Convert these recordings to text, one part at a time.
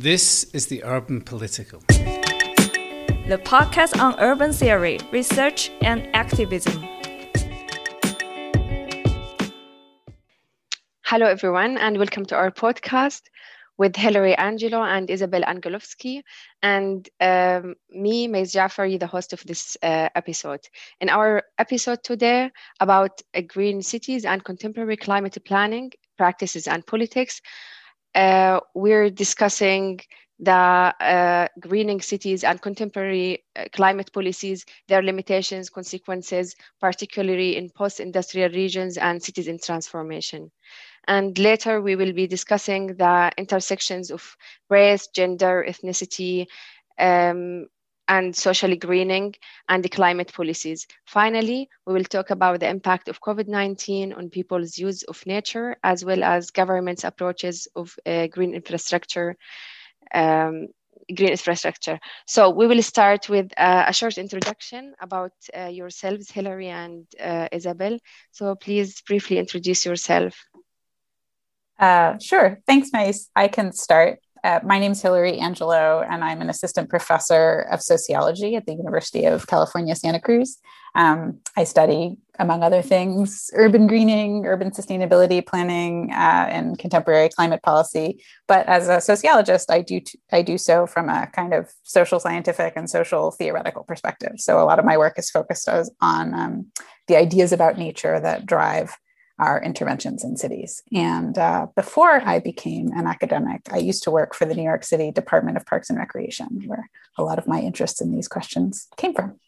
This is the Urban Political, the podcast on urban theory, research, and activism. Hello, everyone, and welcome to our podcast with Hilary Angelo and Isabel Anguelovski, and um, me, Mays Jafari, the host of this uh, episode. In our episode today about uh, green cities and contemporary climate planning practices and politics, uh, we're discussing the uh, greening cities and contemporary uh, climate policies, their limitations, consequences, particularly in post-industrial regions and cities in transformation. And later we will be discussing the intersections of race, gender, ethnicity, um, and socially greening and the climate policies. Finally, we will talk about the impact of COVID-19 on people's use of nature, as well as government's approaches of uh, green infrastructure um, green infrastructure. So we will start with uh, a short introduction about uh, yourselves, Hilary and uh, Isabel. So please briefly introduce yourself. Uh, sure. Thanks, Mace. I can start. Uh, my name is Hilary Angelo, and I'm an assistant professor of sociology at the University of California, Santa Cruz. Um, I study, among other things, urban greening, urban sustainability planning, uh, and contemporary climate policy. But as a sociologist, I do t- I do so from a kind of social scientific and social theoretical perspective. So a lot of my work is focused on um, the ideas about nature that drive our interventions in cities. And uh, before I became an academic, I used to work for the New York City Department of Parks and Recreation, where a lot of my interest in these questions came from.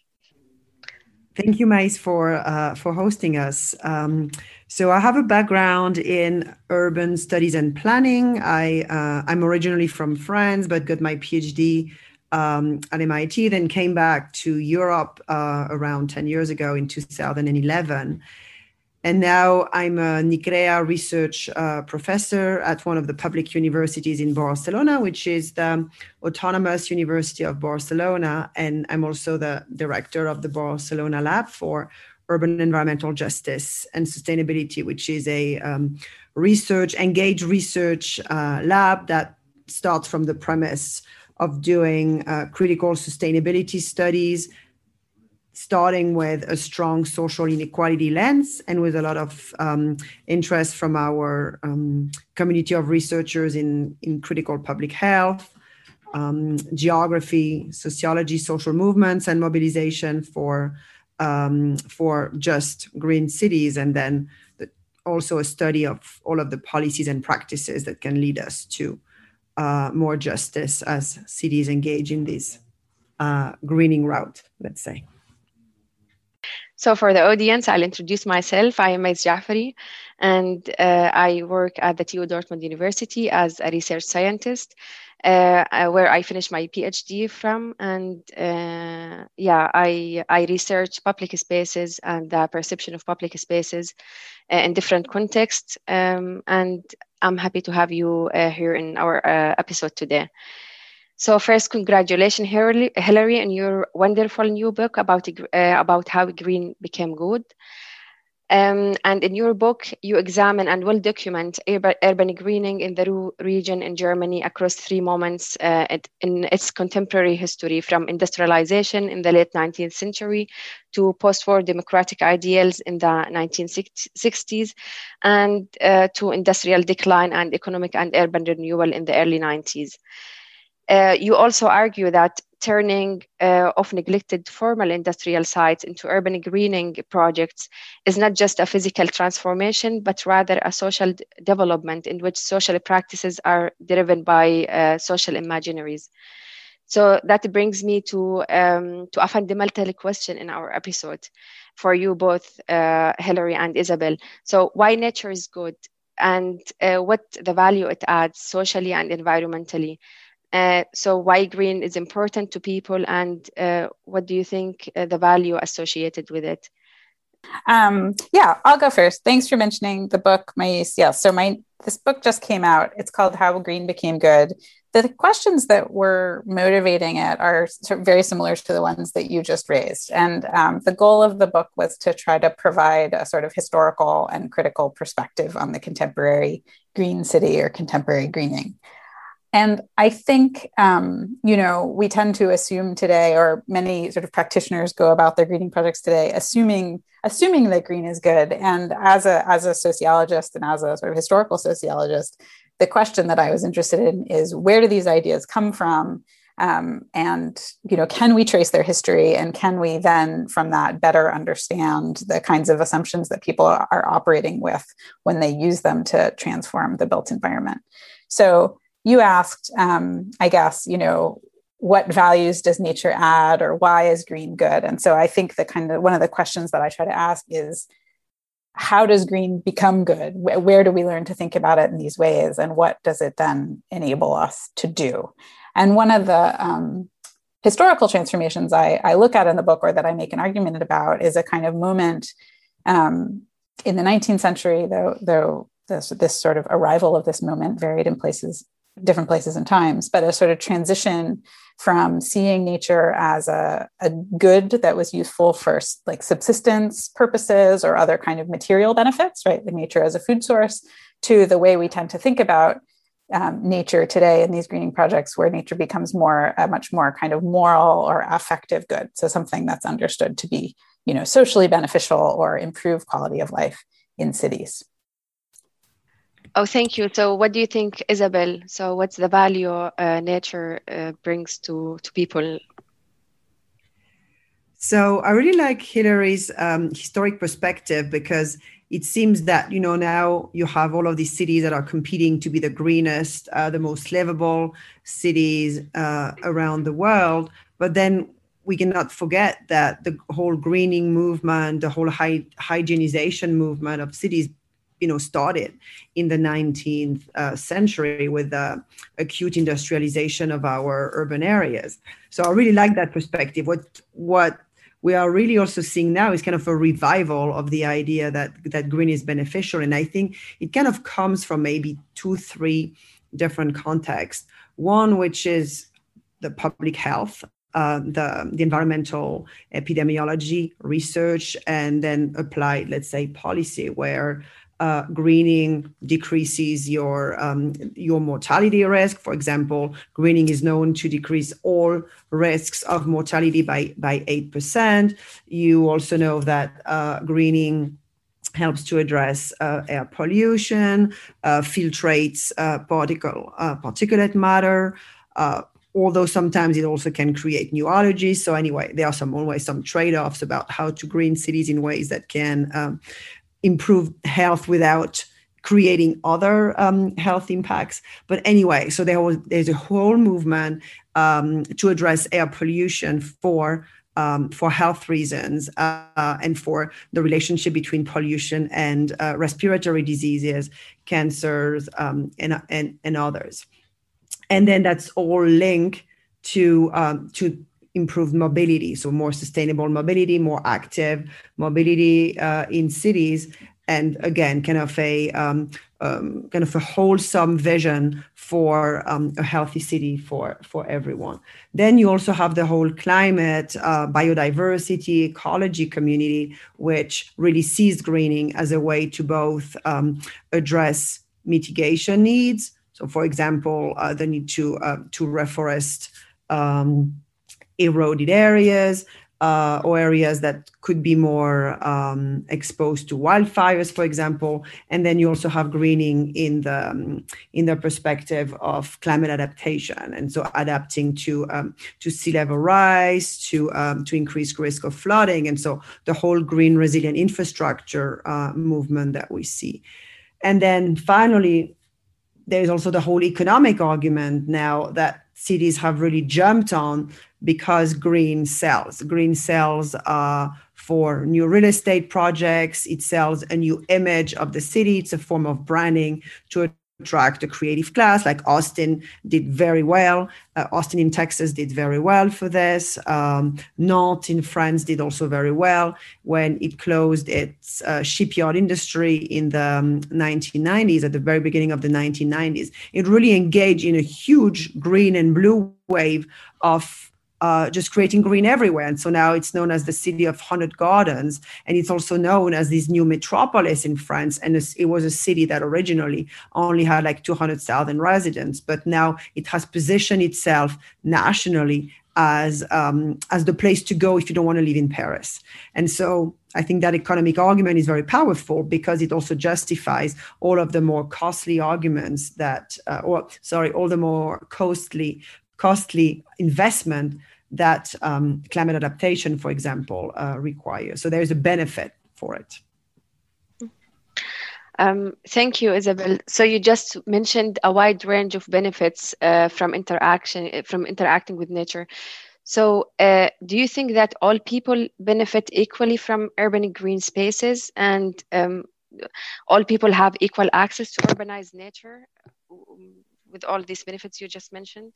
Thank you, Mais, for uh, for hosting us. Um, so I have a background in urban studies and planning. I uh, I'm originally from France, but got my PhD um, at MIT. Then came back to Europe uh, around ten years ago in 2011 and now I'm an ICREA research uh, professor at one of the public universities in Barcelona, which is the Autonomous University of Barcelona. And I'm also the director of the Barcelona Lab for Urban Environmental Justice and Sustainability, which is a um, research, engaged research uh, lab that starts from the premise of doing uh, critical sustainability studies starting with a strong social inequality lens and with a lot of um, interest from our um, community of researchers in, in critical public health, um, geography, sociology, social movements, and mobilization for, um, for just green cities, and then the, also a study of all of the policies and practices that can lead us to uh, more justice as cities engage in this uh, greening route, let's say. So for the audience, I'll introduce myself. I am Mays Jafari, and uh, I work at the TU Dortmund University as a research scientist, uh, uh, where I finished my PhD from. And uh, yeah, I, I research public spaces and the perception of public spaces uh, in different contexts. Um, and I'm happy to have you uh, here in our episode today. So first, congratulations, Hilary, on your wonderful new book about uh, about how green became good. Um, and in your book, you examine and will document urban, urban greening in the Ruhr region in Germany across three moments uh, in its contemporary history, from industrialization in the late 19th century to post-war democratic ideals in the 1960s, and uh, to industrial decline and economic and urban renewal in the early 90s. Uh, you also argue that turning uh, of neglected formal industrial sites into urban greening projects is not just a physical transformation, but rather a social d- development in which social practices are driven by uh, social imaginaries. So that brings me to um, to a fundamental question in our episode for you both, uh, Hilary and Isabel. So why nature is good, and uh, what the value it adds socially and environmentally, uh, so why green is important to people and uh, what do you think uh, the value associated with it? Um, yeah, I'll go first. Thanks for mentioning the book, My Yeah, so my this book just came out. It's called How Green Became Good. The questions that were motivating it are very similar to the ones that you just raised. And um, the goal of the book was to try to provide a sort of historical and critical perspective on the contemporary green city or contemporary greening. And I think, um, you know, we tend to assume today, or many sort of practitioners go about their greening projects today, assuming assuming that green is good. And as a as a sociologist and as a sort of historical sociologist, the question that I was interested in is where do these ideas come from? Um, and you know, can we trace their history, and can we then, from that, better understand the kinds of assumptions that people are operating with when they use them to transform the built environment? So you asked, um, I guess, you know, what values does nature add or why is green good? And so I think the kind of one of the questions that I try to ask is how does green become good? Where do we learn to think about it in these ways? And what does it then enable us to do? And one of the um, historical transformations I, I, look at in the book or that I make an argument about is a kind of moment um, in the 19th century, though, though this, this sort of arrival of this moment varied in places different places and times, but a sort of transition from seeing nature as a, a good that was useful for like subsistence purposes or other kind of material benefits, right? The nature as a food source, to the way we tend to think about um, nature today in these greening projects, where nature becomes more, a much more kind of moral or affective good. So something that's understood to be, you know, socially beneficial or improve quality of life in cities. Oh, thank you. So, what do you think, Isabel? So, what's the value uh, nature uh, brings to to people? So, I really like Hilary's um, historic perspective because it seems that you know now you have all of these cities that are competing to be the greenest, uh, the most livable cities uh, around the world. But then we cannot forget that the whole greening movement, the whole hy- hygienization movement of cities you know started in the 19th uh, century with the acute industrialization of our urban areas. So i really like that perspective. What what we are really also seeing now is kind of a revival of the idea that that green is beneficial. And i think it kind of comes from maybe two three different contexts. One which is the public health uh, the, the environmental epidemiology research and then applied let's say policy where uh, greening decreases your um, your mortality risk. For example, greening is known to decrease all risks of mortality by by eight percent. You also know that uh, greening helps to address uh, air pollution, uh, filtrates uh, particle uh, particulate matter. Although sometimes it also can create new allergies. So anyway, there are some always some trade-offs about how to green cities in ways that can um, improve health without creating other um, health impacts. But anyway, so there was there's a whole movement um, to address air pollution for um, for health reasons uh, and for the relationship between pollution and uh, respiratory diseases, cancers, um, and, and and others. And then that's all linked to um, to improved mobility, so more sustainable mobility, more active mobility uh, in cities, and again, kind of a um, um, kind of a wholesome vision for um, a healthy city for for everyone. Then you also have the whole climate, uh, biodiversity, ecology community, which really sees greening as a way to both um, address mitigation needs. So, for example, uh, the need to uh, to reforest um, eroded areas uh, or areas that could be more um, exposed to wildfires, for example. And then you also have greening in the um, in the perspective of climate adaptation, and so adapting to um, to sea level rise, to um, to increase risk of flooding, and so the whole green resilient infrastructure uh, movement that we see. And then finally, there's also the whole economic argument now that cities have really jumped on because green sells. Green sells uh, for new real estate projects. It sells a new image of the city. It's a form of branding to attract the creative class. Like Austin did very well. Uh, Austin in Texas did very well for this. Um, Nantes in France did also very well when it closed its uh, shipyard industry in the um, 1990s, at the very beginning of the 1990s. It really engaged in a huge green and blue wave of uh, just creating green everywhere. And so now it's known as the city of 100 gardens. And it's also known as this new metropolis in France. And it was a city that originally only had like 200,000 residents, but now it has positioned itself nationally as um, as the place to go if you don't want to live in Paris. And so I think that economic argument is very powerful because it also justifies all of the more costly arguments that, uh, or sorry, all the more costly costly investment that um, climate adaptation, for example, uh, requires. So there's a benefit for it. Um, thank you, Isabel. So you just mentioned a wide range of benefits uh, from interaction, from interacting with nature. So, uh, do you think that all people benefit equally from urban green spaces, and um, all people have equal access to urbanized nature um, with all these benefits you just mentioned?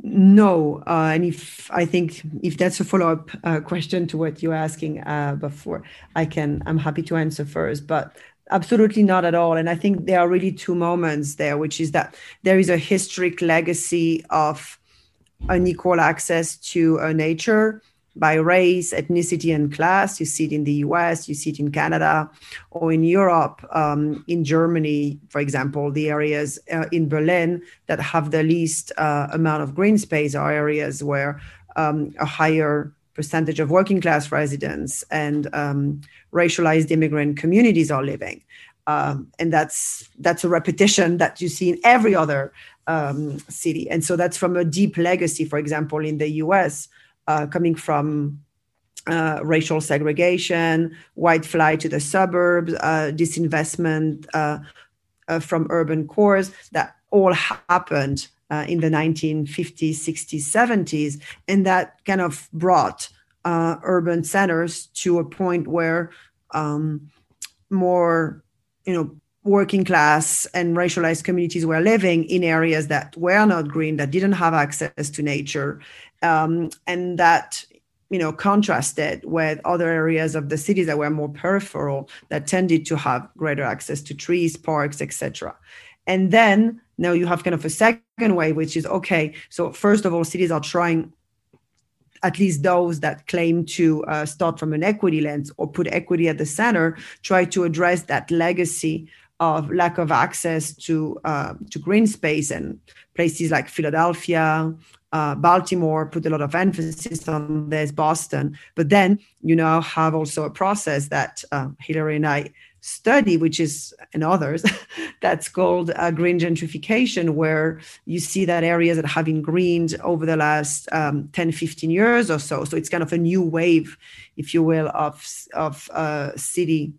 No, uh, and if I think if that's a follow-up uh, question to what you're asking uh, before, I can. I'm happy to answer first, but absolutely not at all. And I think there are really two moments there, which is that there is a historic legacy of unequal access to nature by race, ethnicity, and class. You see it in the US, you see it in Canada, or in Europe, um, in Germany, for example, the areas uh, in Berlin that have the least uh, amount of green space are areas where um, a higher percentage of working class residents and um, racialized immigrant communities are living. Um, and that's that's a repetition that you see in every other um, city. And so that's from a deep legacy, for example, in the US, uh, coming from uh, racial segregation, white flight to the suburbs, uh, disinvestment uh, uh, from urban cores that all happened in the 1950s, 60s, 70s. And that kind of brought urban centers to a point where um, more, you know, working class and racialized communities were living in areas that were not green, that didn't have access to nature, um, and that you know contrasted with other areas of the cities that were more peripheral that tended to have greater access to trees parks etc and then now you have kind of a second way which is okay so first of all cities are trying at least those that claim to uh, start from an equity lens or put equity at the center try to address that legacy of lack of access to uh, to green space and places like Philadelphia, uh, Baltimore put a lot of emphasis on this, Boston. But then you now have also a process that uh, Hilary and I study, which is, and others, that's called uh, green gentrification, where you see that areas that have been greened over the last um, 10, 15 years or so. So it's kind of a new wave, if you will, of, of uh, city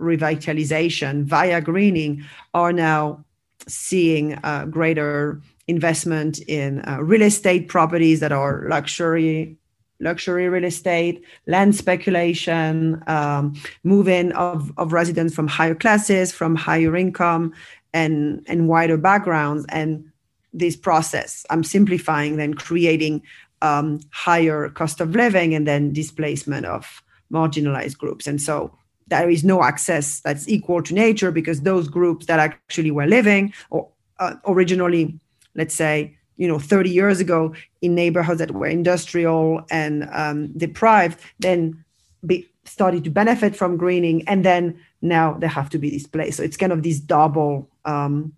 revitalization via greening are now seeing uh, greater investment in uh, real estate properties that are luxury luxury real estate land speculation um, moving of, of residents from higher classes from higher income and and wider backgrounds and this process i'm simplifying then creating um, higher cost of living and then displacement of marginalized groups. And so there is no access that's equal to nature because those groups that actually were living or uh, originally let's say you know 30 years ago in neighborhoods that were industrial and um, deprived then be, started to benefit from greening and then now they have to be displaced. So it's kind of this double um,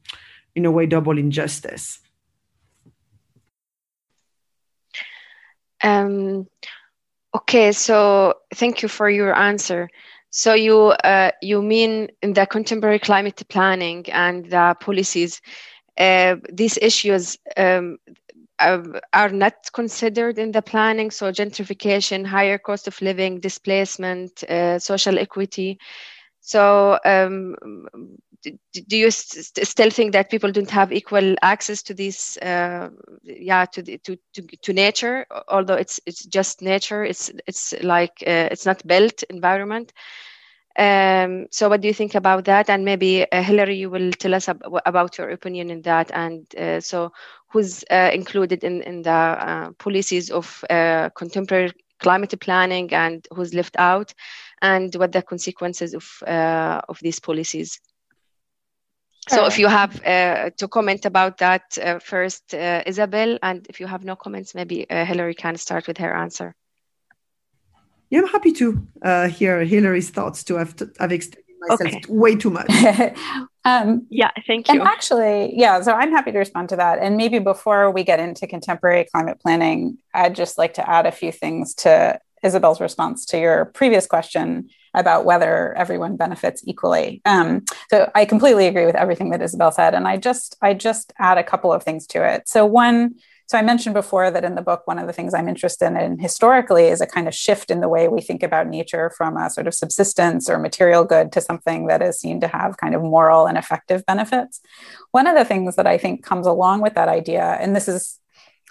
in a way double injustice. Um, okay so thank you for your answer. So you uh, you mean in the contemporary climate planning and the policies, uh, these issues um, are not considered in the planning. So gentrification, higher cost of living, displacement, uh, social equity. So um, do you st- still think that people don't have equal access to these uh, yeah to, the, to to to nature although it's it's just nature it's it's like uh, it's not built environment um, so what do you think about that? And maybe uh, hilary you will tell us ab- about your opinion in that. And uh, so who's uh, included in in the uh, policies of uh, contemporary climate planning and who's left out? And what the consequences of of these policies? So if you have uh, to comment about that uh, first, uh, Isabel, and if you have no comments, maybe uh, Hilary can start with her answer. Yeah, I'm happy to uh, hear Hilary's thoughts too. I've, I've extended myself okay. way too much. um, yeah, thank you. And actually, yeah, so I'm happy to respond to that. And maybe before we get into contemporary climate planning, I'd just like to add a few things to Isabel's response to your previous question about whether everyone benefits equally. Um, so I completely agree with everything that Isabel said, and I just I just add a couple of things to it. So one. So I mentioned before that in the book, one of the things I'm interested in historically is a kind of shift in the way we think about nature from a sort of subsistence or material good to something that is seen to have kind of moral and affective benefits. One of the things that I think comes along with that idea, and this is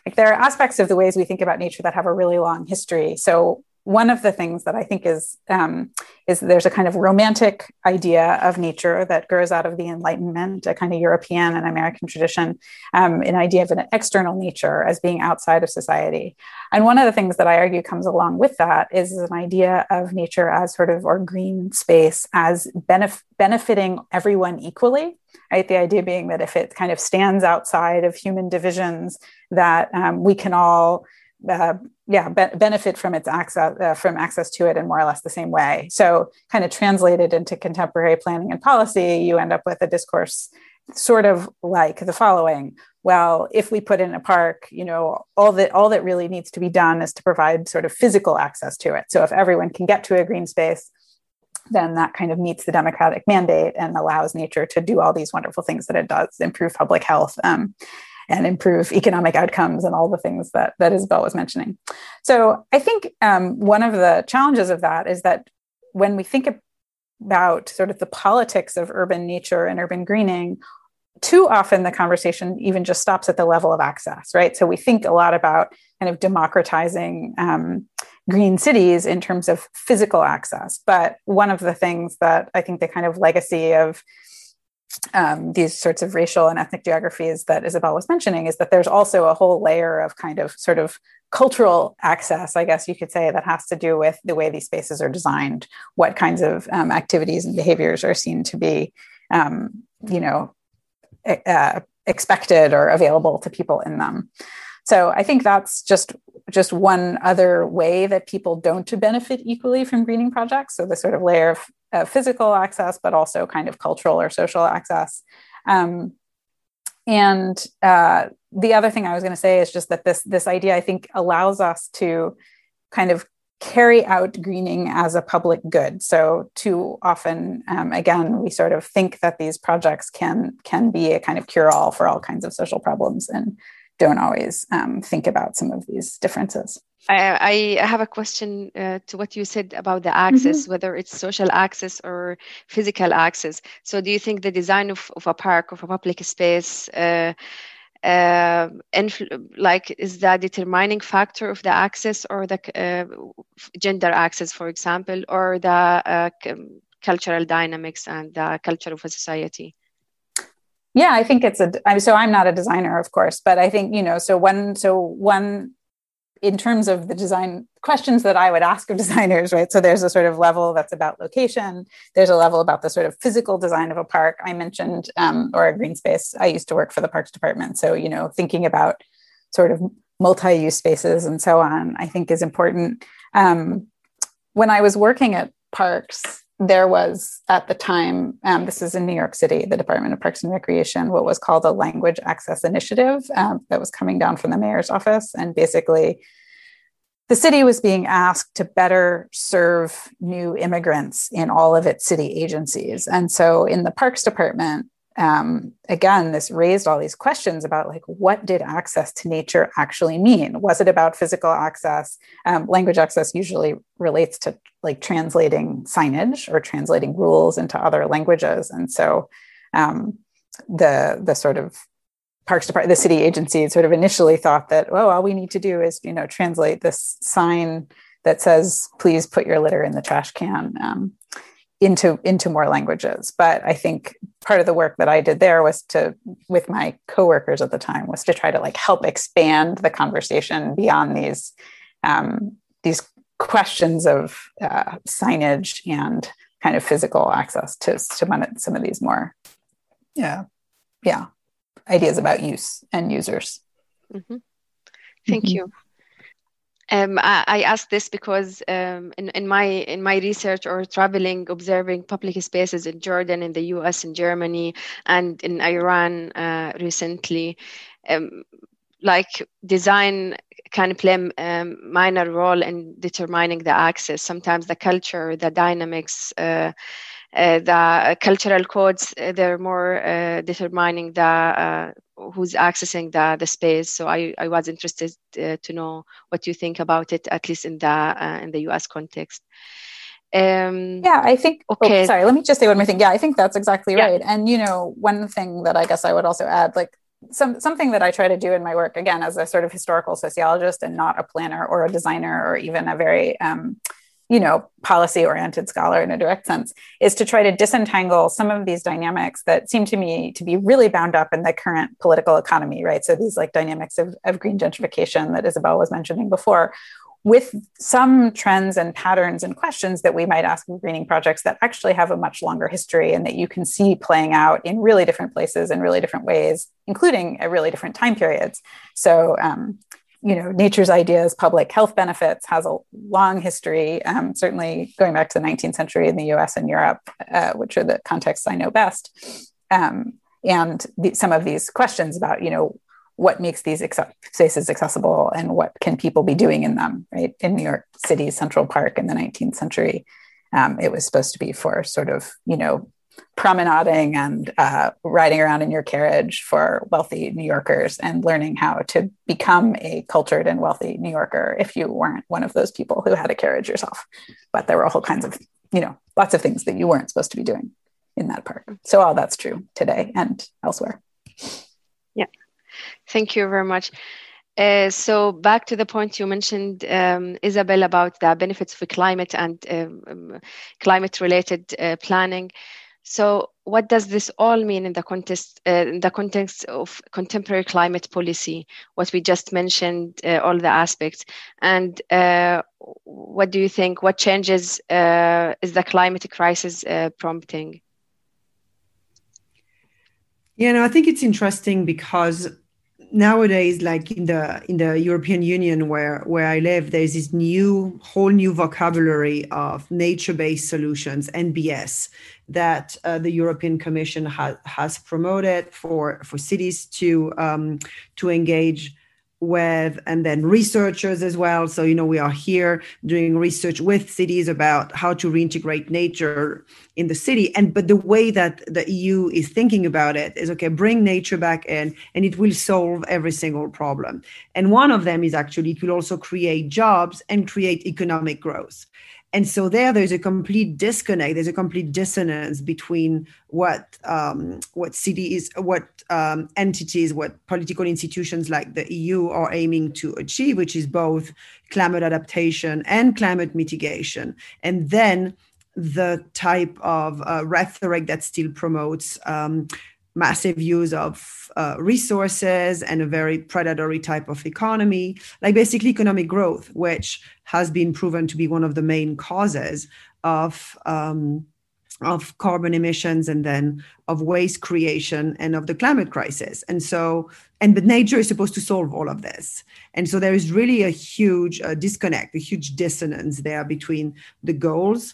like there are aspects of the ways we think about nature that have a really long history. So one of the things that I think is um, is there's a kind of romantic idea of nature that grows out of the Enlightenment, a kind of European and American tradition, um, an idea of an external nature as being outside of society. And one of the things that I argue comes along with that is an idea of nature as sort of or green space as benef- benefiting everyone equally. Right, the idea being that if it kind of stands outside of human divisions, that um, we can all uh, yeah be- benefit from its access uh, from access to it in more or less the same way. So kind of translated into contemporary planning and policy you end up with a discourse sort of like the following. Well if we put in a park you know all that all that really needs to be done is to provide sort of physical access to it. So if everyone can get to a green space then that kind of meets the democratic mandate and allows nature to do all these wonderful things that it does improve public health um, and improve economic outcomes and all the things that, that Isabel was mentioning. So I think um, one of the challenges of that is that when we think about sort of the politics of urban nature and urban greening, too often the conversation even just stops at the level of access, right? So we think a lot about kind of democratizing um, green cities in terms of physical access. But one of the things that I think the kind of legacy of um, these sorts of racial and ethnic geographies that Isabel was mentioning is that there's also a whole layer of kind of sort of cultural access, I guess you could say, that has to do with the way these spaces are designed, what kinds of um, activities and behaviors are seen to be, um, you know, uh, expected or available to people in them. So I think that's just just one other way that people don't benefit equally from greening projects. So the sort of layer of uh, physical access, but also kind of cultural or social access. Um, and uh, the other thing I was going to say is just that this this idea I think allows us to kind of carry out greening as a public good. So too often, um, again, we sort of think that these projects can can be a kind of cure all for all kinds of social problems, and don't always um, think about some of these differences. I, I have a question uh, to what you said about the access, mm-hmm. whether it's social access or physical access. So, do you think the design of, of a park, of a public space, uh, uh, influ- like is the determining factor of the access or the uh, gender access, for example, or the uh, cultural dynamics and the culture of a society? Yeah, I think it's a. So I'm not a designer, of course, but I think you know. So one, so one in terms of the design questions that I would ask of designers, right? So there's a sort of level that's about location. There's a level about the sort of physical design of a park. I mentioned, um, or a green space. I used to work for the parks department. So, you know, thinking about sort of multi use spaces and so on, I think is important. Um, when I was working at parks, there was at the time, um, this is in New York City, the Department of Parks and Recreation, what was called a language access initiative um, that was coming down from the mayor's office. And basically, the city was being asked to better serve new immigrants in all of its city agencies. And so in the Parks Department, um, again, this raised all these questions about like what did access to nature actually mean? Was it about physical access? Um, language access usually relates to like translating signage or translating rules into other languages, and so um, the the sort of Parks Department, the city agency, sort of initially thought that oh, all we need to do is you know translate this sign that says please put your litter in the trash can um, into into more languages but i think part of the work that i did there was to with my coworkers at the time was to try to like help expand the conversation beyond these um, these questions of uh, signage and kind of physical access to, to some of these more yeah yeah ideas about use and users mm-hmm. thank mm-hmm. you um, I, I asked this because um, in, in my in my research or traveling, observing public spaces in Jordan, in the U.S., in Germany, and in Iran uh, recently, um, like design can play a um, minor role in determining the access. Sometimes the culture, the dynamics. Uh, uh, the cultural codes uh, they're more uh, determining the uh, who's accessing the, the space. So I, I was interested uh, to know what you think about it, at least in the uh, in the US context. Um, yeah, I think. Oh, okay, oh, sorry. Let me just say one more thing. Yeah, I think that's exactly yeah. right. And you know, one thing that I guess I would also add, like some something that I try to do in my work, again, as a sort of historical sociologist and not a planner or a designer or even a very um, you know policy oriented scholar in a direct sense is to try to disentangle some of these dynamics that seem to me to be really bound up in the current political economy right so these like dynamics of, of green gentrification that isabel was mentioning before with some trends and patterns and questions that we might ask in greening projects that actually have a much longer history and that you can see playing out in really different places in really different ways, including at really different time periods. So, um, you know, nature's ideas, public health benefits has a long history, um, certainly going back to the 19th century in the US and Europe, uh, which are the contexts I know best. Um, and the, some of these questions about, you know, what makes these spaces accessible and what can people be doing in them, right? In New York City's Central Park in the 19th century, um, it was supposed to be for sort of, you know, promenading and uh, riding around in your carriage for wealthy New Yorkers and learning how to become a cultured and wealthy New Yorker if you weren't one of those people who had a carriage yourself. But there were all kinds of, you know, lots of things that you weren't supposed to be doing in that park. So all that's true today and elsewhere. Yeah. Thank you very much. Uh, so back to the point you mentioned, um, Isabel, about the benefits of climate and um, um climate-related uh, planning. So, what does this all mean in the context uh, in the context of contemporary climate policy? What we just mentioned, uh, all the aspects, and uh, what do you think? What changes uh, is the climate crisis uh, prompting? Yeah, no, I think it's interesting because nowadays like in the in the european union where where i live there's this new whole new vocabulary of nature-based solutions nbs that uh, the european commission ha- has promoted for for cities to um, to engage with and then researchers as well. So you know we are here doing research with cities about how to reintegrate nature in the city. And but the way that the eu is thinking about it is okay bring nature back in and it will solve every single problem. And one of them is actually it will also create jobs and create economic growth and so there there's a complete disconnect. There's a complete dissonance between what um, what cities what um, entities what political institutions like the eu are aiming to achieve which is both climate adaptation and climate mitigation. And then the type of uh, rhetoric that still promotes um, massive use of uh, resources and a very predatory type of economy, like basically economic growth, which has been proven to be one of the main causes of. Um, of carbon emissions and then of waste creation and of the climate crisis. And so, and but nature is supposed to solve all of this. And so there is really a huge uh, disconnect, a huge dissonance there between the goals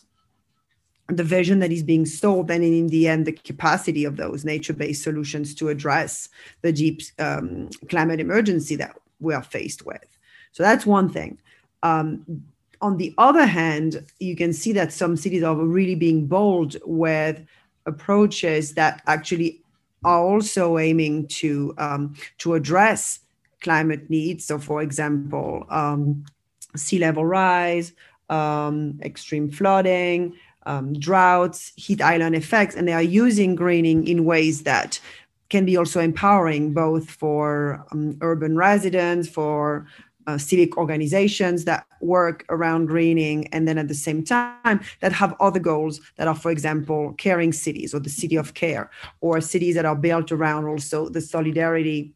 the vision that is being sold and in the end the capacity of those nature-based solutions to address the deep um, climate emergency that we are faced with. So that's one thing. Um, on the other hand you can see that some cities are really being bold with approaches that actually are also aiming to um, to address climate needs. So for example um, sea level rise um, extreme flooding um, droughts, heat island effects, and they are using greening in ways that can be also empowering both for um, urban residents, for uh, civic organizations that work around greening, and then at the same time that have other goals that are, for example, caring cities or the city of care, or cities that are built around also the solidarity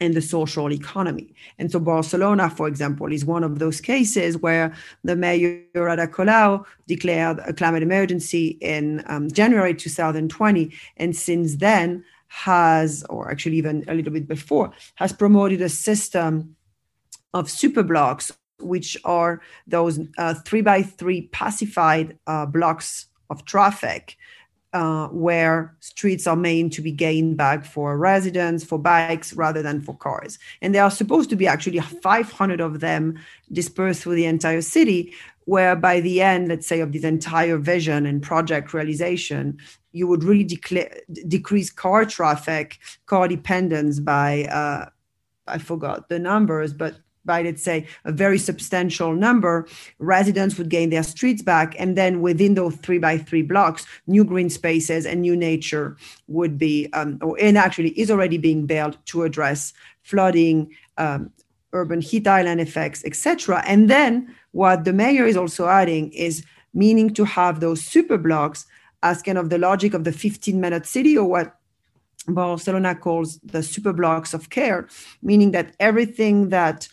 and the social economy. And so Barcelona, for example, is one of those cases where the mayor Ada Colau declared a climate emergency in um, January 2020. And since then has, or actually even a little bit before, has promoted a system of super blocks, which are those uh, three by three pacified uh, blocks of traffic uh, where streets are made to be gained back for residents, for bikes, rather than for cars. And there are supposed to be actually 500 of them dispersed through the entire city, where by the end, let's say, of this entire vision and project realization, you would really decrease car traffic, car dependence by, uh, I forgot the numbers, but by let's say a very substantial number residents would gain their streets back and then within those three by three blocks new green spaces and new nature would be um, or and actually is already being built to address flooding um, urban heat island effects etc and then what the mayor is also adding is meaning to have those super blocks as kind of the logic of the 15 minute city or what Barcelona calls the super blocks of care, meaning that everything that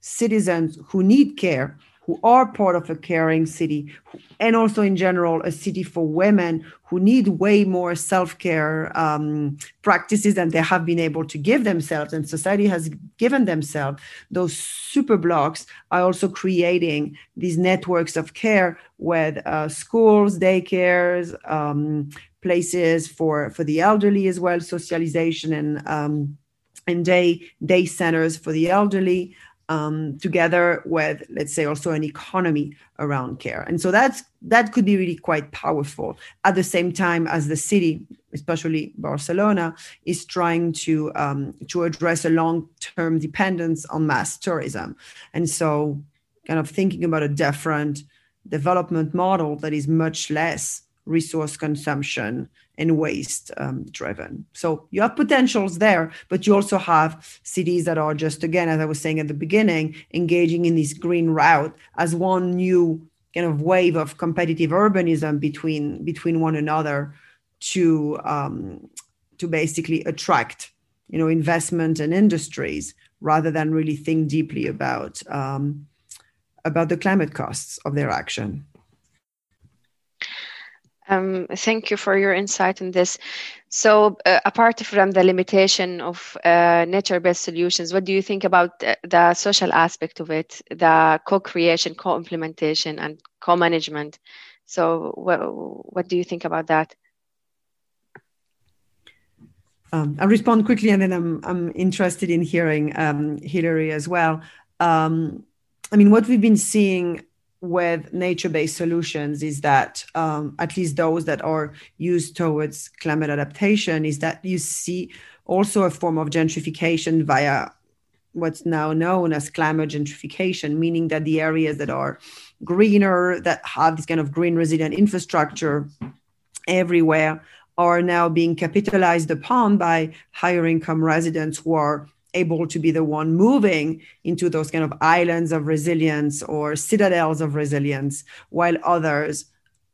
citizens who need care, who are part of a caring city, and also in general, a city for women who need way more self care um, practices than they have been able to give themselves, and society has given themselves. Those super blocks are also creating these networks of care with uh, schools, daycares, um, places for, for the elderly as well, socialization and um, and day day centers for the elderly um, together with let's say also an economy around care. And so that's that could be really quite powerful. At the same time as the city especially barcelona is trying to um, to address a long-term dependence on mass tourism. And so kind of thinking about a different development model that is much less resource consumption and waste um, driven. So you have potentials there, but you also have cities that are just, again, as I was saying at the beginning, engaging in this green route as one new kind of wave of competitive urbanism between between one another to um, to basically attract you know investment and industries rather than really think deeply about um, about the climate costs of their action. Um, thank you for your insight in this. So, uh, apart from the limitation of uh, nature-based solutions, what do you think about the social aspect of it, the co-creation, co-implementation, and co-management? So, what, what do you think about that? Um, I'll respond quickly, and then I'm I'm interested in hearing um, Hilary as well. Um, I mean, what we've been seeing with nature-based solutions is that um, at least those that are used towards climate adaptation is that you see also a form of gentrification via what's now known as climate gentrification meaning that the areas that are greener that have this kind of green resilient infrastructure everywhere are now being capitalized upon by higher income residents who are able to be the one moving into those kind of islands of resilience or citadels of resilience, while others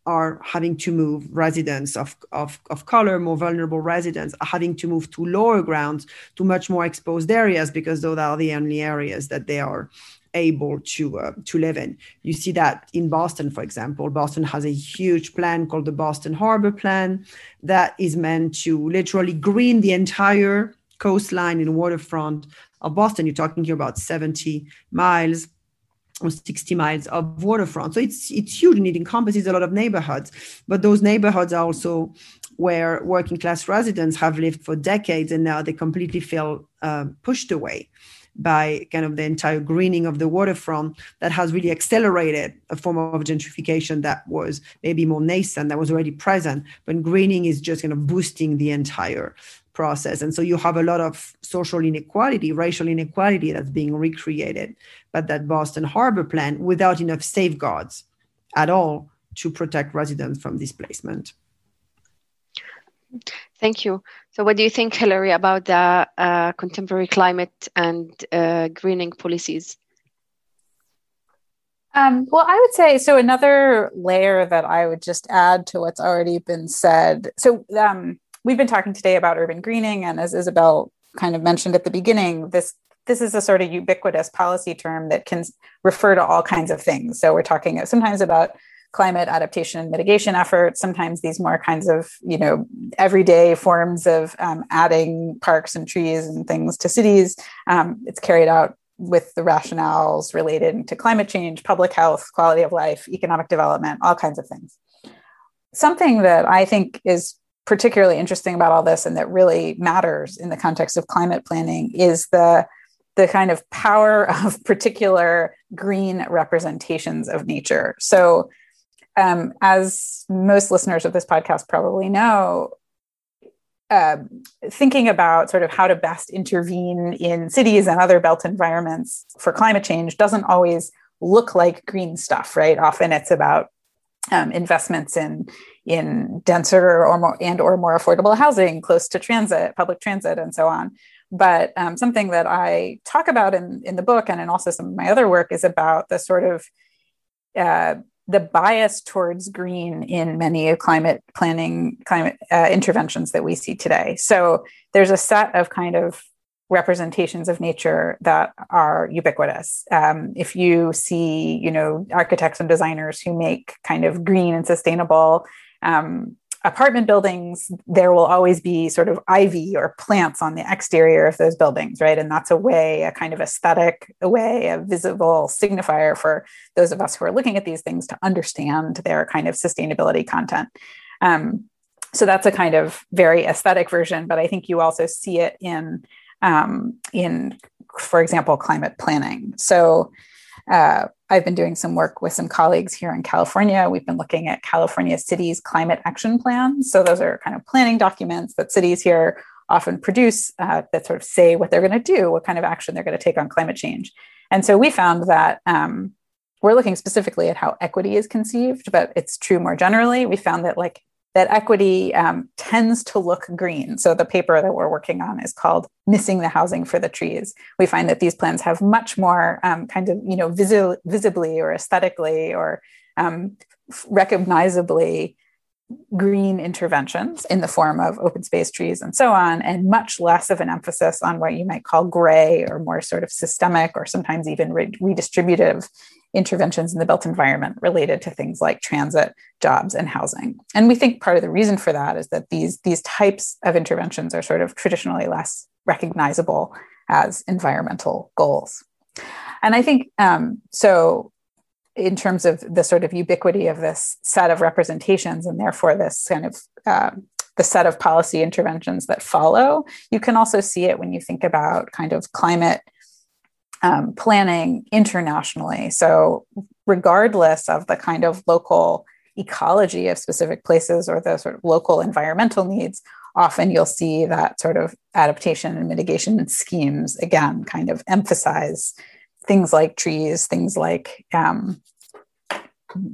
are having to move residents of, of, of color, more vulnerable residents, are having to move to lower grounds, to much more exposed areas, because those are the only areas that they are able to uh, to live in. You see that in Boston, for example. Boston has a huge plan called the Boston Harbor Plan that is meant to literally green the entire coastline and waterfront of Boston. You're talking here about 70 miles or 60 miles of waterfront. So it's it's huge and it encompasses a lot of neighborhoods. But those neighborhoods are also where working class residents have lived for decades and now they completely feel uh, pushed away by kind of the entire greening of the waterfront that has really accelerated a form of gentrification that was maybe more nascent, that was already present. But greening is just kind of boosting the entire process. And so you have a lot of social inequality, racial inequality that's being recreated by that Boston Harbor plan without enough safeguards at all to protect residents from displacement. Thank you. So, what do you think, Hilary, about the uh, contemporary climate and uh, greening policies? Um, well, I would say so. Another layer that I would just add to what's already been said. So, um, we've been talking today about urban greening, and as Isabel kind of mentioned at the beginning, this this is a sort of ubiquitous policy term that can refer to all kinds of things. So we're talking sometimes about climate adaptation and mitigation efforts. Sometimes these more kinds of you know everyday forms of um, adding parks and trees and things to cities. Um, it's carried out with the rationales related to climate change, public health, quality of life, economic development, all kinds of things. Something that I think is particularly interesting about all this and that really matters in the context of climate planning is the the kind of power of particular green representations of nature. So, um, as most listeners of this podcast probably know, uh, thinking about sort of how to best intervene in cities and other built environments for climate change doesn't always look like green stuff, right? Often it's about um, investments in in denser or more and or more affordable housing close to transit, public transit, and so on. But um, something that I talk about in in the book and in also some of my other work is about the sort of uh, the bias towards green in many of climate planning climate uh, interventions that we see today so there's a set of kind of representations of nature that are ubiquitous um, if you see you know architects and designers who make kind of green and sustainable um, apartment buildings, there will always be sort of ivy or plants on the exterior of those buildings, right? And that's a way, a kind of aesthetic a way, a visible signifier for those of us who are looking at these things to understand their kind of sustainability content. Um, so that's a kind of very aesthetic version, but I think you also see it in um, in, for example, climate planning. So uh, I've been doing some work with some colleagues here in California. We've been looking at California cities' climate action plans. So, those are kind of planning documents that cities here often produce uh, that sort of say what they're going to do, what kind of action they're going to take on climate change. And so, we found that um, we're looking specifically at how equity is conceived, but it's true more generally. We found that, like, that equity um, tends to look green. So the paper that we're working on is called "Missing the Housing for the Trees." We find that these plans have much more um, kind of you know visi- visibly or aesthetically or um, recognizably green interventions in the form of open space trees and so on, and much less of an emphasis on what you might call gray or more sort of systemic or sometimes even re- redistributive interventions in the built environment related to things like transit, jobs, and housing. And we think part of the reason for that is that these, these types of interventions are sort of traditionally less recognizable as environmental goals. And I think um, so, in terms of the sort of ubiquity of this set of representations, and therefore this kind of uh, the set of policy interventions that follow, you can also see it when you think about kind of climate um, planning internationally. So, regardless of the kind of local ecology of specific places or the sort of local environmental needs, often you'll see that sort of adaptation and mitigation schemes again kind of emphasize things like trees, things like um,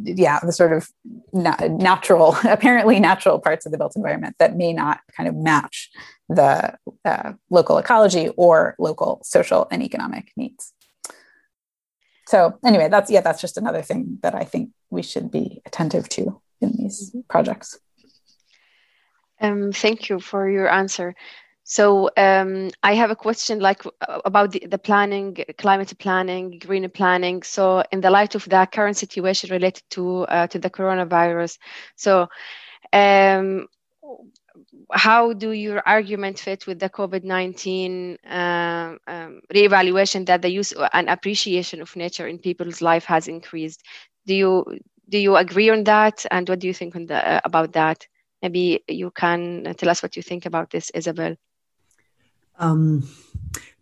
yeah, the sort of natural, apparently natural parts of the built environment that may not kind of match the uh, local ecology or local social and economic needs. So anyway, that's yeah, that's just another thing that I think we should be attentive to in these projects. Um, thank you for your answer. So um, I have a question like uh, about the, the, planning, climate planning, green planning. So in the light of the current situation related to uh, to the coronavirus, so um, how do your argument fit with the COVID-19 uh, um, reevaluation that the use and appreciation of nature in people's life has increased? Do you do you agree on that? And what do you think the, uh, about that? Maybe you can tell us what you think about this, Isabel. Um,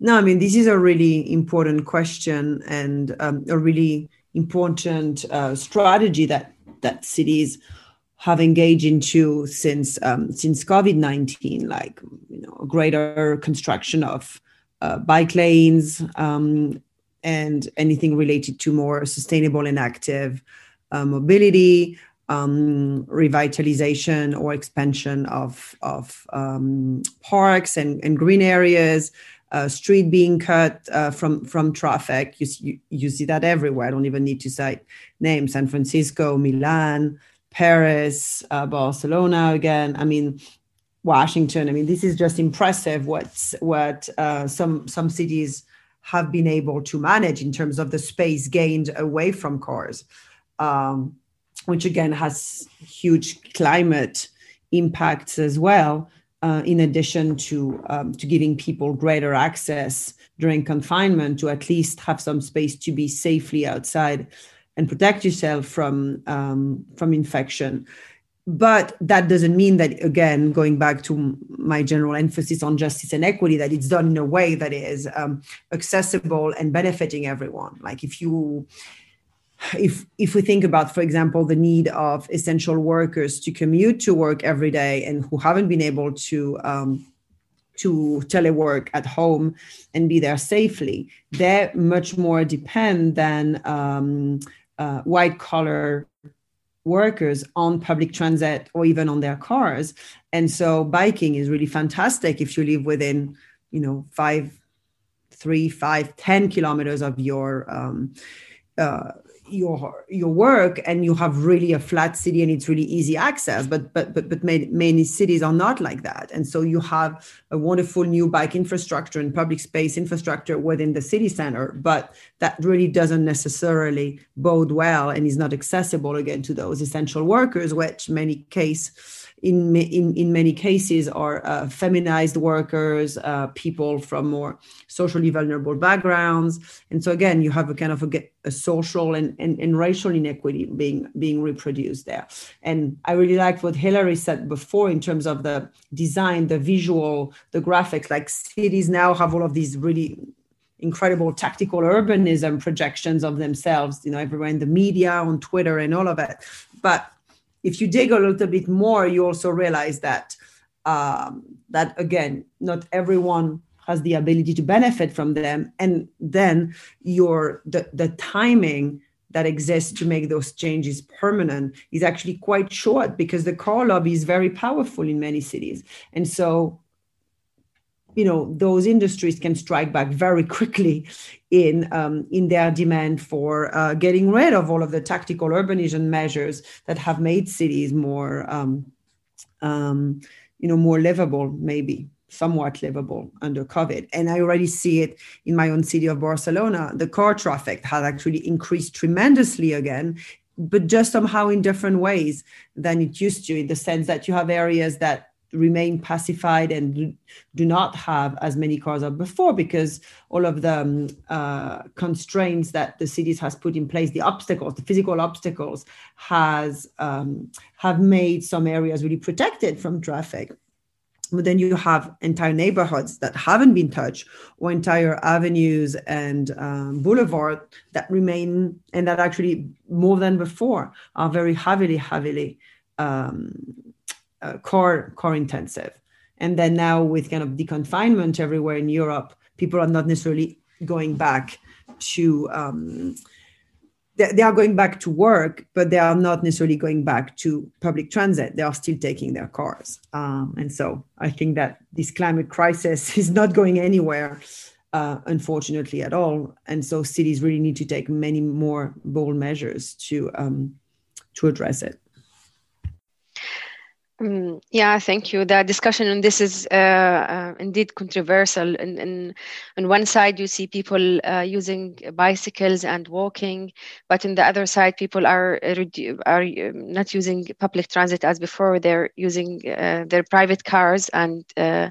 no, I mean, this is a really important question and um, a really important uh, strategy that that cities have engaged into since um, since COVID nineteen, like you know, greater construction of uh, bike lanes um, and anything related to more sustainable and active uh, mobility, um, revitalization or expansion of of um, parks and, and green areas, uh, street being cut uh, from from traffic. You, you, you see that everywhere. I don't even need to cite names: San Francisco, Milan, Paris, uh, Barcelona. Again, I mean, Washington. I mean, this is just impressive. What's what uh, some some cities have been able to manage in terms of the space gained away from cars, um, which again has huge climate impacts as well. Uh, in addition to um, to giving people greater access during confinement to at least have some space to be safely outside and protect yourself from um, from infection but that doesn't mean that again going back to my general emphasis on justice and equity that it's done in a way that is um, accessible and benefiting everyone like if you if if we think about for example the need of essential workers to commute to work every day and who haven't been able to um, to telework at home and be there safely they much more depend than um, uh, white collar workers on public transit or even on their cars. And so biking is really fantastic if you live within, you know, five, three, five, ten kilometers of your um, uh, your your work and you have really a flat city and it's really easy access but but but but many, many cities are not like that. And so you have a wonderful new bike infrastructure and public space infrastructure within the city center but that really doesn't necessarily bode well and is not accessible again to those essential workers which many case in, in, in many cases are uh, feminized workers, uh, people from more socially vulnerable backgrounds. And so again, you have a kind of a, a social and, and, and, racial inequity being, being reproduced there. And I really liked what Hilary said before in terms of the design, the visual, the graphics, like cities now have all of these really incredible tactical urbanism projections of themselves, you know, everywhere in the media, on Twitter and all of it. But if you dig a little bit more, you also realize that um, that again, not everyone has the ability to benefit from them, and then your the, the timing that exists to make those changes permanent is actually quite short because the car lobby is very powerful in many cities, and so you know those industries can strike back very quickly in um, in their demand for uh, getting rid of all of the tactical urbanism measures that have made cities more um, um, you know more livable maybe somewhat livable under covid. And i already see it in my own city of barcelona. The car traffic has actually increased tremendously again but just somehow in different ways than it used to in the sense that you have areas that remain pacified and do not have as many cars as before because all of the um, uh, constraints that the cities has put in place the obstacles the physical obstacles has um, have made some areas really protected from traffic. But then you have entire neighborhoods that haven't been touched or entire avenues and um, boulevard that remain and that actually more than before are very heavily heavily um, uh, core core intensive. And then now with kind of deconfinement everywhere in Europe, people are not necessarily going back to um, they, are going back to work, but they are not necessarily going back to public transit. They are still taking their cars. Um, and so I think that this climate crisis is not going anywhere, uh, unfortunately, at all. And so cities really need to take many more bold measures to um, to address it. Um, yeah, thank you. The discussion on this is uh, uh, indeed controversial. And, on one side, you see people uh, using bicycles and walking, but on the other side, people are are um, not using public transit as before. They're using uh, their private cars, and uh,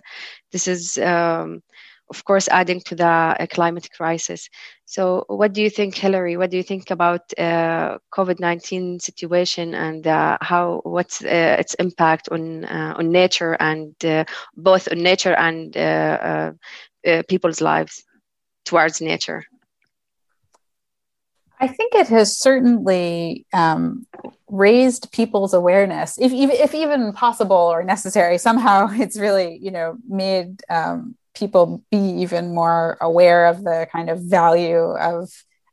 this is um, of course, adding to the uh, climate crisis. So, what do you think, Hilary? What do you think about uh, COVID nineteen situation and uh, how what's its impact on on nature and both on nature and people's lives towards nature? I think it has certainly um, raised people's awareness, if, if even possible or necessary. Somehow, it's really you know made um, people be even more aware of the kind of value of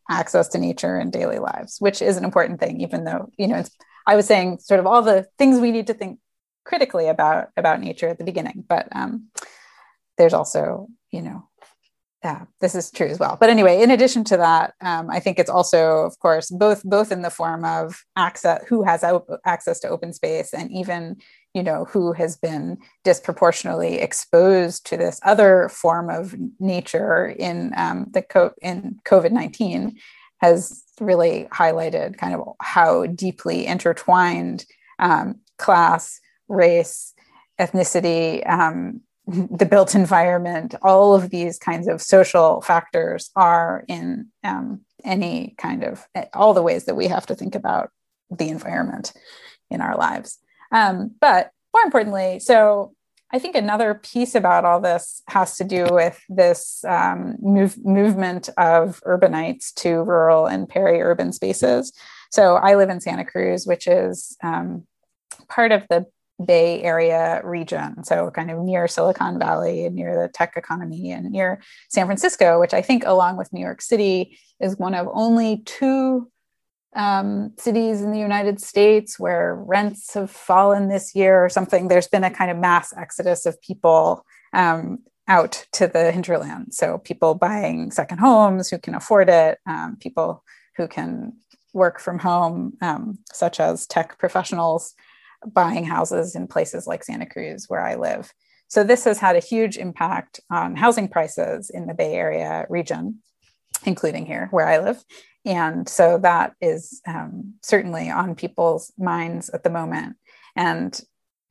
access to nature in daily lives, which is an important thing, even though, you know, I was saying sort of all the things we need to think critically about about nature at the beginning, but um, there's also, you know, yeah, this is true as well. But anyway, in addition to that, um, I think it's also, of course, both both in the form of access, who has access to open space, and even you know, who has been disproportionately exposed to this other form of nature in um, the co- in COVID nineteen, has really highlighted kind of how deeply intertwined um, class, race, ethnicity, um, the built environment, all of these kinds of social factors are in um, any kind of all the ways that we have to think about the environment in our lives. Um, but more importantly, so I think another piece about all this has to do with this um, move, movement of urbanites to rural and peri-urban spaces. So I live in Santa Cruz, which is um, part of the Bay Area region, so kind of near Silicon Valley and near the tech economy and near San Francisco, which I think, along with New York City, is one of only two um, cities in the United States where rents have fallen this year or something. There's been a kind of mass exodus of people um, out to the hinterland. So people buying second homes who can afford it, um, people who can work from home, um, such as tech professionals buying houses in places like Santa Cruz, where I live. So this has had a huge impact on housing prices in the Bay Area region, including here where I live. And so that is um, certainly on people's minds at the moment. And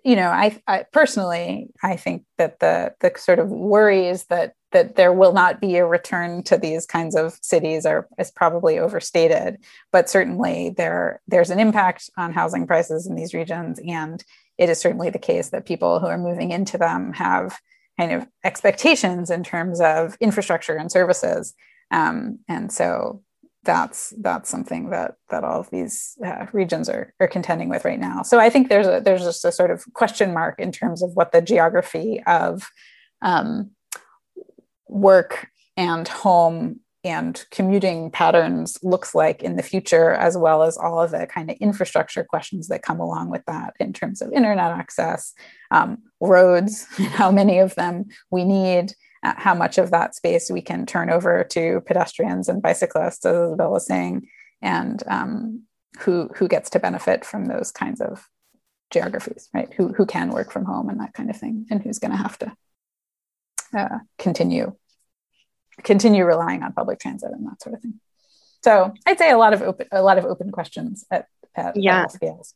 you know, I, I, personally, I think that the the sort of worries that that there will not be a return to these kinds of cities are is probably overstated. But certainly, there there's an impact on housing prices in these regions, and it is certainly the case that people who are moving into them have kind of expectations in terms of infrastructure and services. Um, and so that's that's something that that all of these uh, regions are are contending with right now. So I think there's a there's just a sort of question mark in terms of what the geography of um, work and home and commuting patterns looks like in the future, as well as all of the kind of infrastructure questions that come along with that in terms of internet access, um, roads, how many of them we need, how much of that space we can turn over to pedestrians and bicyclists, as Isabel was saying, and um, who who gets to benefit from those kinds of geographies, right? Who who can work from home and that kind of thing, and who's going to have to uh, continue continue relying on public transit and that sort of thing. So I'd say a lot of open a lot of open questions at, at yeah. scales.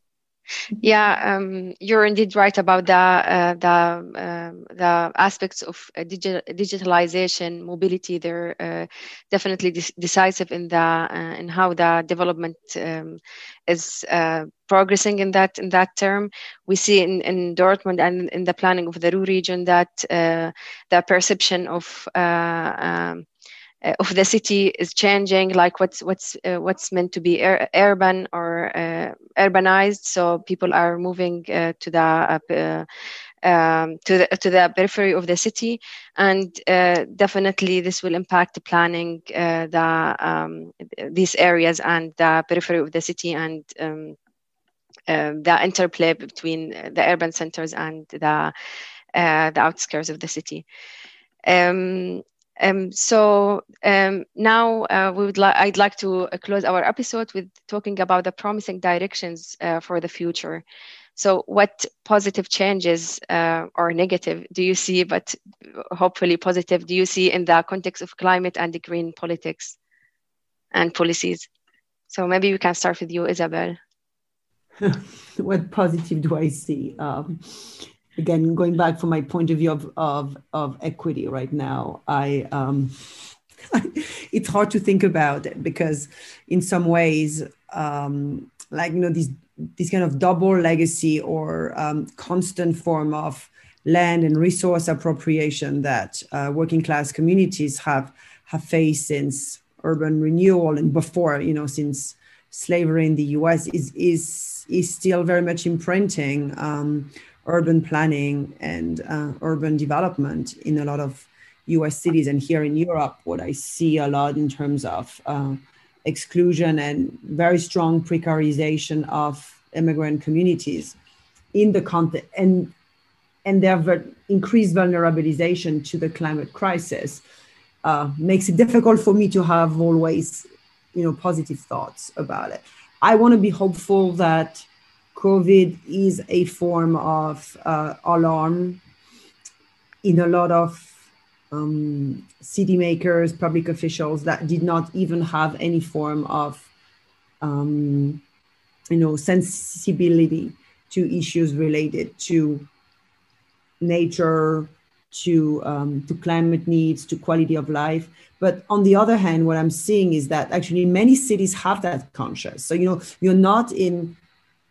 Yeah, um, you're indeed right about the uh, the um, the aspects of uh, digi- digitalization, mobility. They're uh, definitely de- decisive in the uh, in how the development um, is uh, progressing in that in that term. We see in, in Dortmund and in the planning of the Ruhr region that uh, the perception of um, uh, of the city is changing like what's what's uh, what's meant to be ur- urban or uh, urbanized. So people are moving uh, to the uh, um, to the to the periphery of the city. And uh, definitely this will impact the planning the um, these areas and the periphery of the city and um, the interplay between the urban centers and the the outskirts of the city. Um, um, so um, now uh, we would li- I'd like to uh, close our episode with talking about the promising directions uh, for the future. So, what positive changes uh, or negative do you see, but hopefully positive, do you see in the context of climate and the green politics and policies? So, maybe we can start with you, Isabel. what positive do I see? Um, again, going back from my point of view of of, of equity right now, I um, it's hard to think about it because in some ways, um, like you know, this this kind of double legacy or um, constant form of land and resource appropriation that uh, working class communities have have faced since urban renewal and before, you know, since slavery in the U.S. is is is still very much imprinting. Um, urban planning and uh, urban development in a lot of US cities. And here in Europe, what I see a lot in terms of uh, exclusion and very strong precarization of immigrant communities in the context and and their ver- increased vulnerabilization to the climate crisis uh, makes it difficult for me to have always you know positive thoughts about it i want to be hopeful that COVID is a form of uh, alarm in a lot of um, city makers, public officials that did not even have any form of, um, you know, sensibility to issues related to nature, to um, to climate needs, to quality of life. But on the other hand, what I'm seeing is that actually many cities have that conscious. So you know, you're not in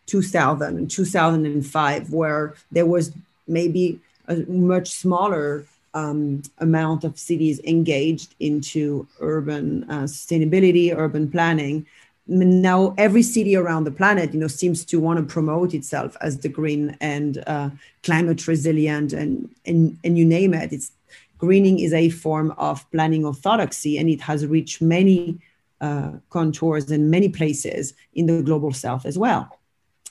2000 and 2005 where there was maybe a much smaller um, amount of cities engaged into urban uh, sustainability, urban planning. Now every city around the planet, you know, seems to want to promote itself as the green and uh, climate resilient, and and and you name it. It's greening is a form of planning orthodoxy, and it has reached many uh, contours in many places in the global south as well.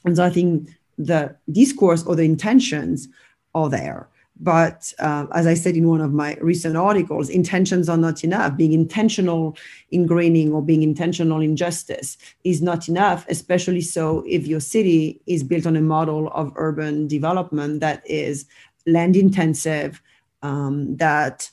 And so I think the discourse or the intentions are there but uh, as I said in one of my recent articles, intentions are not enough. Being intentional in greening or being intentional in justice is not enough, especially so if your city is built on a model of urban development that is land intensive, um, that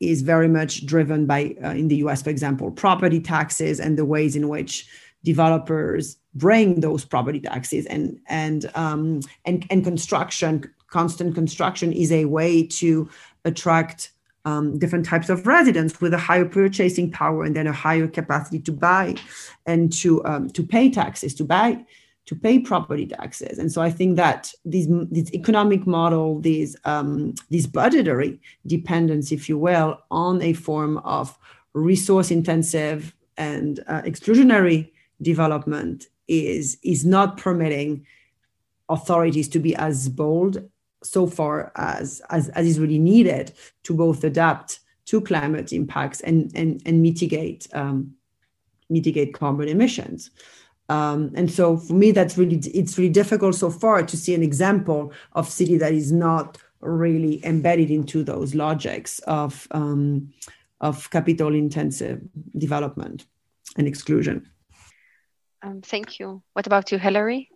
is very much driven by, uh, in the US, for example, property taxes and the ways in which developers bring those property taxes. And and um, and and construction constant construction is a way to attract um, different types of residents with a higher purchasing power and then a higher capacity to buy and to um, to pay taxes to buy to pay property taxes. And so i think that these this economic model these um, this budgetary dependence if you will on a form of resource intensive and uh, exclusionary development is is not permitting authorities to be as bold so far as, as, as is really needed to both adapt to climate impacts and, and, and mitigate, um, mitigate carbon emissions. Um, and so for me, that's really, it's really difficult so far to see an example of city that is not really embedded into those logics of, um, of capital intensive development and exclusion. Um, thank you. What about you, Hilary?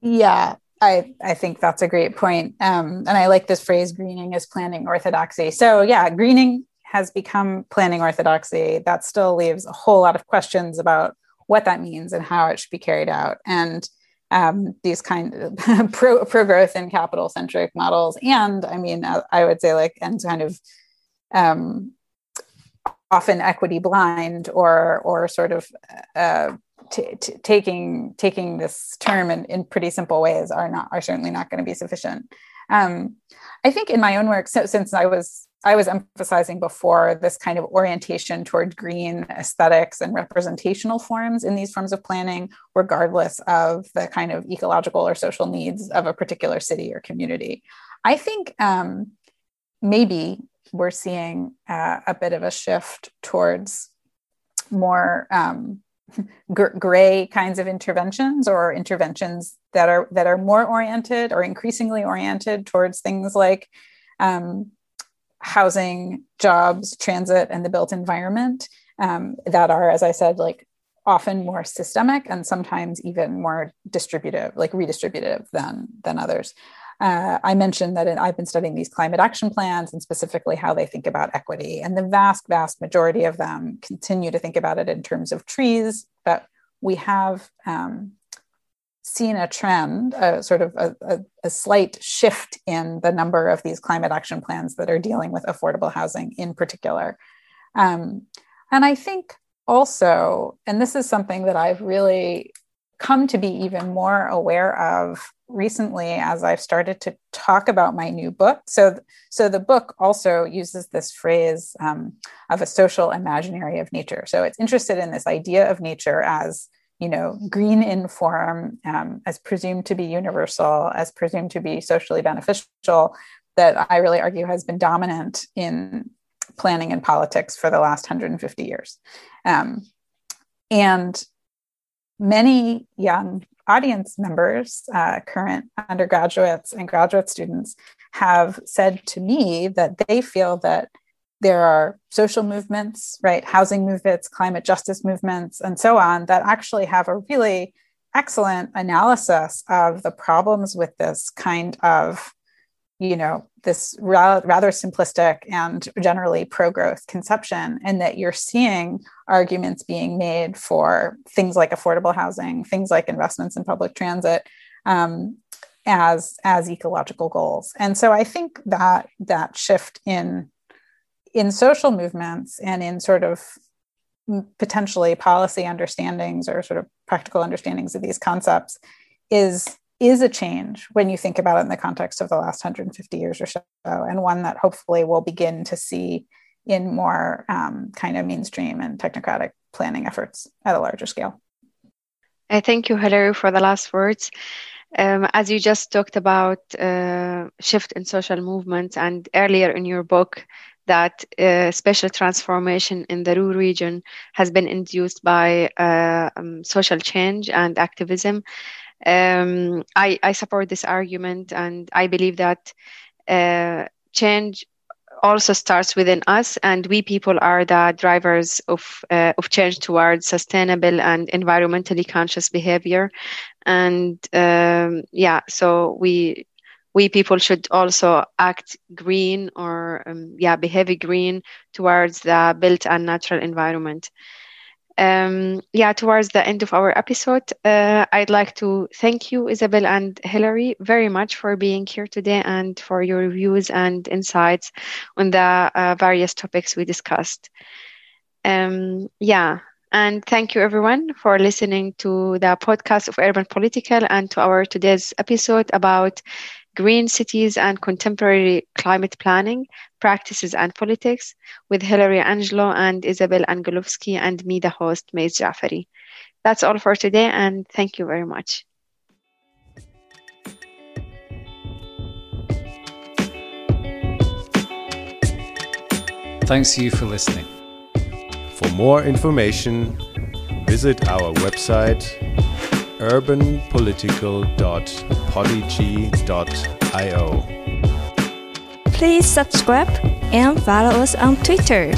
Yeah, I, I think that's a great point. Um, and I like this phrase greening is planning orthodoxy. So, yeah, greening has become planning orthodoxy. That still leaves a whole lot of questions about what that means and how it should be carried out. And um, these kind of pro, growth and capital centric models. And I mean, I, I, would say like, and kind of um, often equity blind or, or sort of uh, t- t- taking taking this term in, in pretty simple ways are not are certainly not going to be sufficient. Um, I think in my own work, so, since I was I was emphasizing before this kind of orientation toward green aesthetics and representational forms in these forms of planning, regardless of the kind of ecological or social needs of a particular city or community. I think um, maybe we're seeing uh, a bit of a shift towards more um, gray kinds of interventions or interventions that are that are more oriented or increasingly oriented towards things like um, housing jobs transit and the built environment um, that are as i said like often more systemic and sometimes even more distributive like redistributive than than others uh, I mentioned that I've been studying these climate action plans and specifically how they think about equity. And the vast, vast majority of them continue to think about it in terms of trees, but we have um, seen a trend, a sort of a, a, a, slight shift in the number of these climate action plans that are dealing with affordable housing in particular. Um, and I think also, and this is something that I've really come to be even more aware of recently as I've started to talk about my new book. So, so the book also uses this phrase um, of a social imaginary of nature. So it's interested in this idea of nature as you know green in form, um, as presumed to be universal, as presumed to be socially beneficial. That I really argue has been dominant in planning and politics for the last 150 years. Um, and many young audience members, uh, current undergraduates and graduate students, have said to me that they feel that there are social movements, right, housing movements, climate justice movements, and so on, that actually have a really excellent analysis of the problems with this kind of you know this ra- rather simplistic and generally pro-growth conception and that you're seeing arguments being made for things like affordable housing things like investments in public transit um, as as ecological goals. And so i think that that shift in in social movements and in sort of potentially policy understandings or sort of practical understandings of these concepts is is a change when you think about it in the context of the last 150 years or so and one that hopefully we'll begin to see in more um, kind of mainstream and technocratic planning efforts at a larger scale I thank you hilary for the last words um, as you just talked about uh, shift in social movements and earlier in your book that uh, special transformation in the Ruhr region has been induced by uh, um, social change and activism. Um, I, I, support this argument, and I believe that uh, change also starts within us, and we people are the drivers of uh, of change towards sustainable and environmentally conscious behavior. And um, yeah, so we we people should also act green or um, yeah behave green towards the built and natural environment um, yeah towards the end of our episode uh, i'd like to thank you isabel and hilary very much for being here today and for your views and insights on the uh, various topics we discussed. Um, yeah and thank you everyone for listening to the podcast of urban political and to our today's episode about Green Cities and Contemporary Climate Planning, Practices and Politics with Hilary Angelo and Isabel Anguelovski and me, the host, Mays Jafari. That's all for today, and thank you very much. Thanks to you for listening. For more information, visit our website urbanpolitical.podigee.io. Please subscribe and follow us on Twitter.